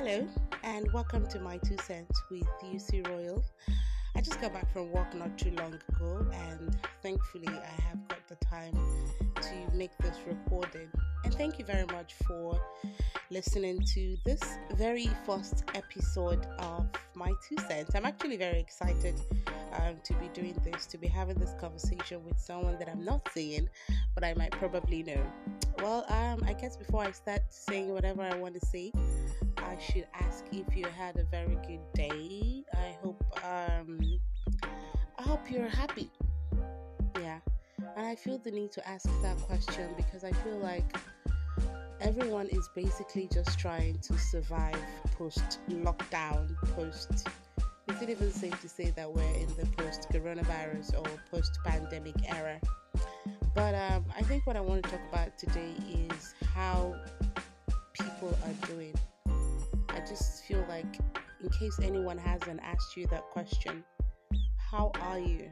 Hello, and welcome to my two cents with UC Royal. I just got back from work not too long ago, and thankfully, I have got the time to make this recording. And thank you very much for listening to this very first episode of my two cents. I'm actually very excited um, to be doing this, to be having this conversation with someone that I'm not seeing, but I might probably know. Well, um, I guess before I start saying whatever I want to say, I should ask if you had a very good day. I hope um, I hope you're happy. Yeah, and I feel the need to ask that question because I feel like everyone is basically just trying to survive post lockdown, post. Is it even safe to say that we're in the post coronavirus or post pandemic era? But um, I think what I want to talk about today is how people are doing. I just feel like, in case anyone hasn't asked you that question, how are you?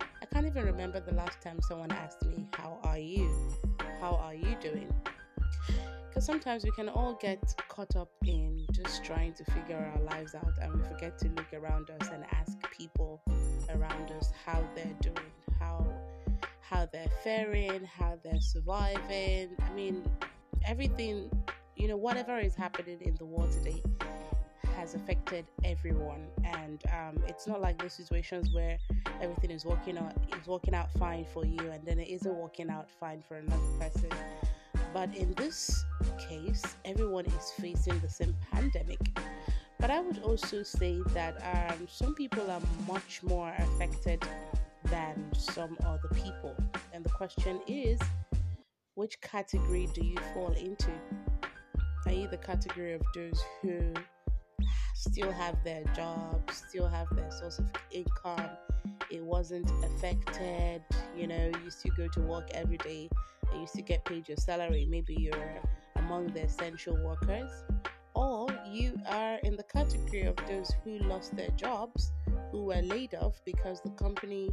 I can't even remember the last time someone asked me, How are you? How are you doing? Because sometimes we can all get caught up in just trying to figure our lives out and we forget to look around us and ask people around us how they're doing, how how they're faring, how they're surviving. I mean, everything, you know, whatever is happening in the world today has affected everyone, and um, it's not like those situations where everything is working out is working out fine for you, and then it isn't working out fine for another person. But in this case, everyone is facing the same pandemic. But I would also say that um, some people are much more affected than some other people. And the question is which category do you fall into? Are you the category of those who still have their jobs, still have their source of income? It wasn't affected, you know, you still go to work every day and you still get paid your salary. Maybe you're among the essential workers or you are in the category of those who lost their jobs, who were laid off because the company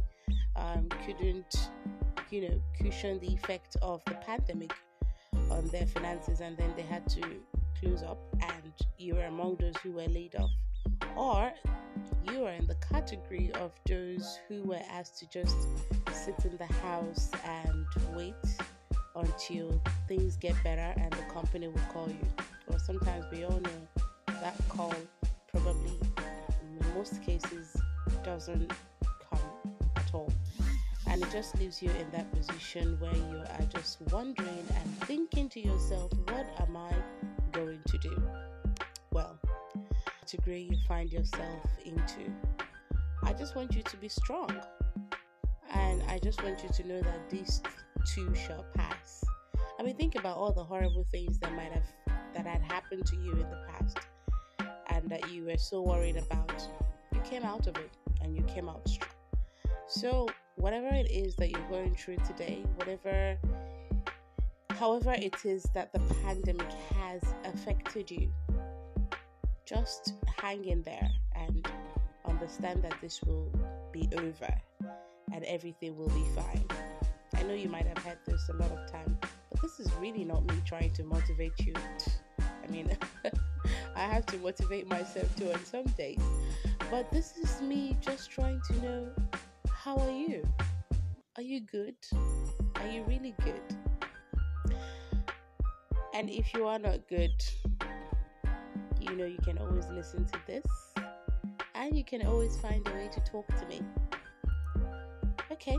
um, couldn't, you know, cushion the effect of the pandemic on their finances, and then they had to close up, and you were among those who were laid off, or you are in the category of those who were asked to just sit in the house and wait until things get better and the company will call you. Or sometimes we all know that call probably in most cases doesn't come at all. And it just leaves you in that position where you are just wondering and thinking to yourself, what am I going to do? Well, degree you find yourself into, I just want you to be strong. And I just want you to know that these too shall pass. I mean, think about all the horrible things that might have that had happened to you in the past, and that you were so worried about. You came out of it, and you came out strong. So, whatever it is that you're going through today, whatever, however it is that the pandemic has affected you, just hang in there and understand that this will be over and everything will be fine. I know you might have had this a lot of time, but this is really not me trying to motivate you. I mean, I have to motivate myself too on some days, but this is me just trying to know how are you? Are you good? Are you really good? And if you are not good, you know you can always listen to this and you can always find a way to talk to me. Okay.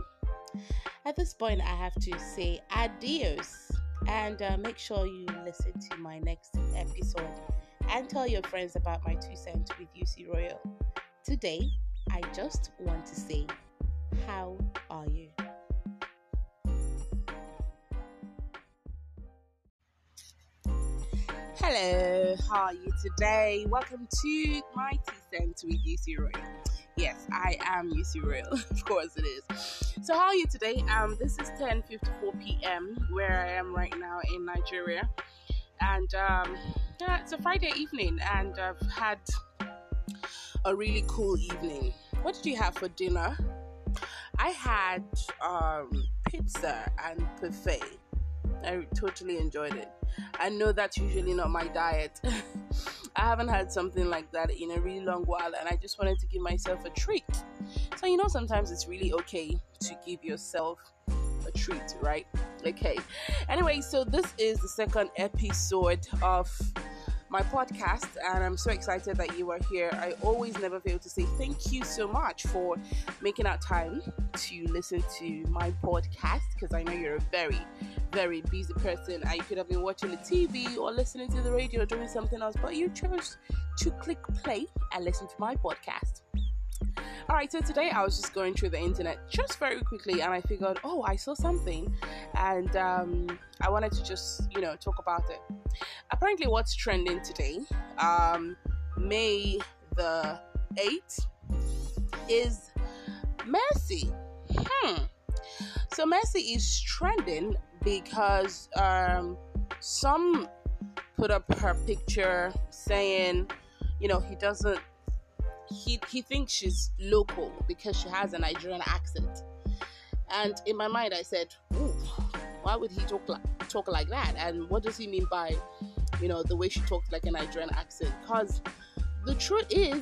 At this point, I have to say adios and uh, make sure you listen to my next episode and tell your friends about my two cents with UC Royal. Today, I just want to say, how are you? Hello, how are you today? Welcome to my two cents with UC Royal. Yes, I am UC Royal. of course it is. So how are you today? Um, this is 10:54 p.m. where I am right now in Nigeria, and um, yeah, it's a Friday evening, and I've had a really cool evening. What did you have for dinner? I had um, pizza and buffet. I totally enjoyed it. I know that's usually not my diet. I haven't had something like that in a really long while, and I just wanted to give myself a treat. So, you know, sometimes it's really okay to give yourself a treat, right? Okay. Anyway, so this is the second episode of my podcast, and I'm so excited that you are here. I always never fail to say thank you so much for making out time to listen to my podcast because I know you're a very, very busy person. I could have been watching the TV or listening to the radio or doing something else, but you chose to click play and listen to my podcast. All right, so today I was just going through the internet just very quickly and I figured, oh, I saw something and um, I wanted to just, you know, talk about it. Apparently, what's trending today, um, May the 8th, is Mercy. Hmm. So, Mercy is trending because um, some put up her picture saying, you know, he doesn't he he thinks she's local because she has a Nigerian accent. And in my mind, I said, why would he talk like talk like that? And what does he mean by, you know, the way she talks like a Nigerian accent? Because the truth is,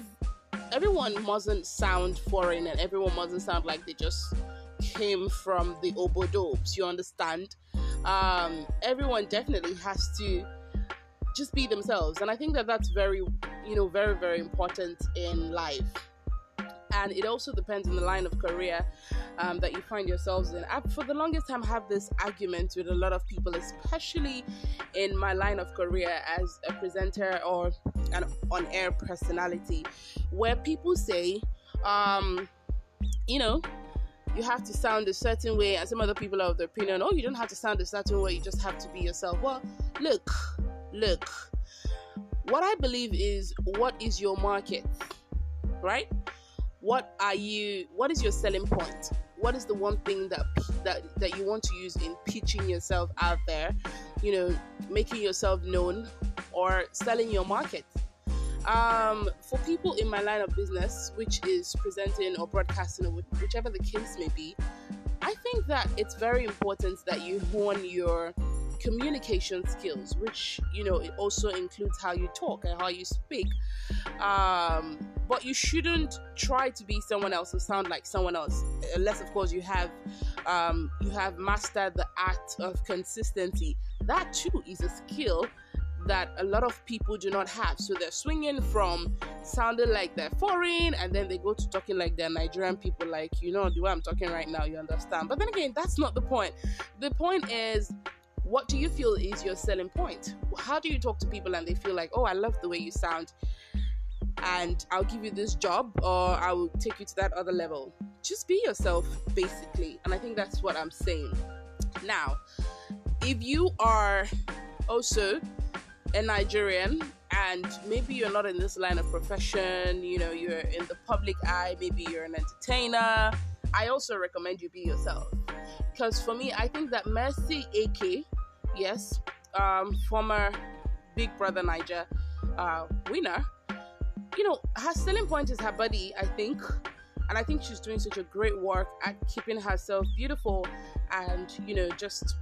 everyone mustn't sound foreign, and everyone mustn't sound like they just came from the obodobs. You understand? Um, everyone definitely has to just be themselves and i think that that's very you know very very important in life and it also depends on the line of career um, that you find yourselves in. I, for the longest time, have this argument with a lot of people, especially in my line of career as a presenter or an on-air personality, where people say, um, you know, you have to sound a certain way, and some other people are of the opinion, oh, you don't have to sound a certain way, you just have to be yourself. Well, look, look, what I believe is what is your market, right? What are you? What is your selling point? What is the one thing that that that you want to use in pitching yourself out there? You know, making yourself known or selling your market. Um, for people in my line of business, which is presenting or broadcasting, or whichever the case may be, I think that it's very important that you hone your communication skills, which you know it also includes how you talk and how you speak. Um, but you shouldn't try to be someone else or sound like someone else, unless of course you have um, you have mastered the art of consistency. That too is a skill that a lot of people do not have. So they're swinging from sounding like they're foreign and then they go to talking like they're Nigerian people, like, you know, the way I'm talking right now, you understand. But then again, that's not the point. The point is what do you feel is your selling point? How do you talk to people and they feel like, oh, I love the way you sound, and I'll give you this job or I will take you to that other level? Just be yourself, basically. And I think that's what I'm saying. Now, if you are also a Nigerian and maybe you're not in this line of profession, you know, you're in the public eye, maybe you're an entertainer, I also recommend you be yourself. Because for me, I think that Mercy Eke yes, um, former Big Brother Naija uh, winner. You know, her selling point is her body, I think. And I think she's doing such a great work at keeping herself beautiful and, you know, just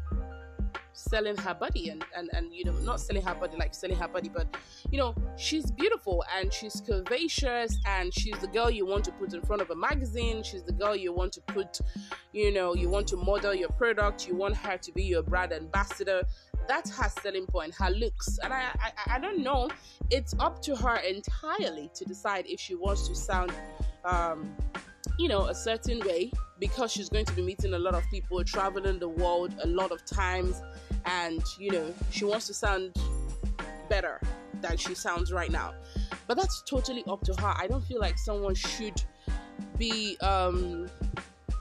selling her body and, and and you know not selling her body like selling her body but you know she's beautiful and she's curvaceous and she's the girl you want to put in front of a magazine. She's the girl you want to put you know you want to model your product. You want her to be your brand ambassador. That's her selling point her looks. And I, I i don't know. It's up to her entirely to decide if she wants to sound um you know a certain way because she's going to be meeting a lot of people traveling the world a lot of times and you know she wants to sound better than she sounds right now. But that's totally up to her. I don't feel like someone should be um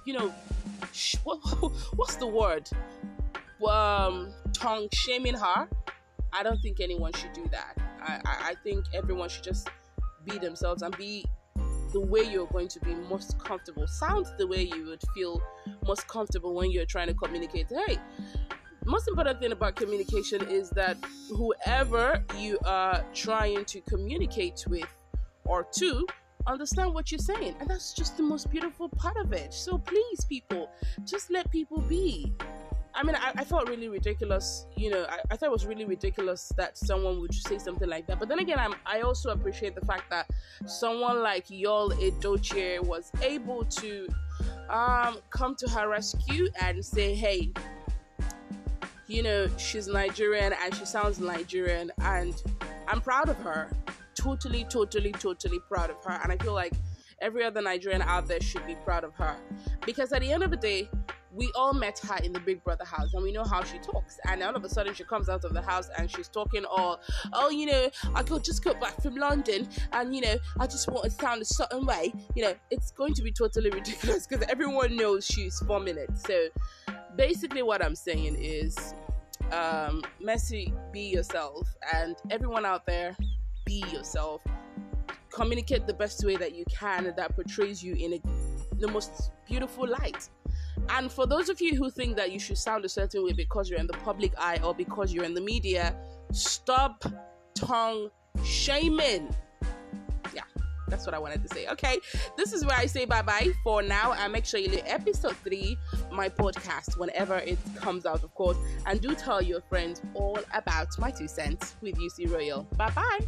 you know sh- what, what's the word? Um tongue shaming her. I don't think anyone should do that. I, I think everyone should just be themselves and be the way you're going to be most comfortable. Sound the way you would feel most comfortable when you're trying to communicate. Hey, most important thing about communication is that whoever you are trying to communicate with or to understand what you're saying and that's just the most beautiful part of it so please people just let people be I mean, I, I, felt really ridiculous. You know, I, I, thought it was really ridiculous that someone would say something like that. But then again, I'm, I also appreciate the fact that someone like Yul Edochie was able to um, come to her rescue and say, hey, you know, she's Nigerian and she sounds Nigerian, and I'm proud of her. Totally, totally, totally proud of her. And I feel like every other Nigerian out there should be proud of her. Because at the end of the day, we all met her in the Big Brother house and we know how she talks. And all of a sudden she comes out of the house and she's talking all, oh, you know, I could just got back from London and, you know, I just want to sound a certain way. You know, it's going to be totally ridiculous because everyone knows she's four minutes. So basically, what I'm saying is, um, Mercy, be yourself. And everyone out there, be yourself. Communicate the best way that you can that portrays you in a, the most beautiful light. And for those of you who think that you should sound a certain way because you're in the public eye or because you're in the media, stop tongue shaming. Yeah, that's what I wanted to say. Okay, this is where I say bye bye for now. And make sure you leave episode three, my podcast, whenever it comes out, of course. And do tell your friends all about my two cents with UC Royal. Bye bye.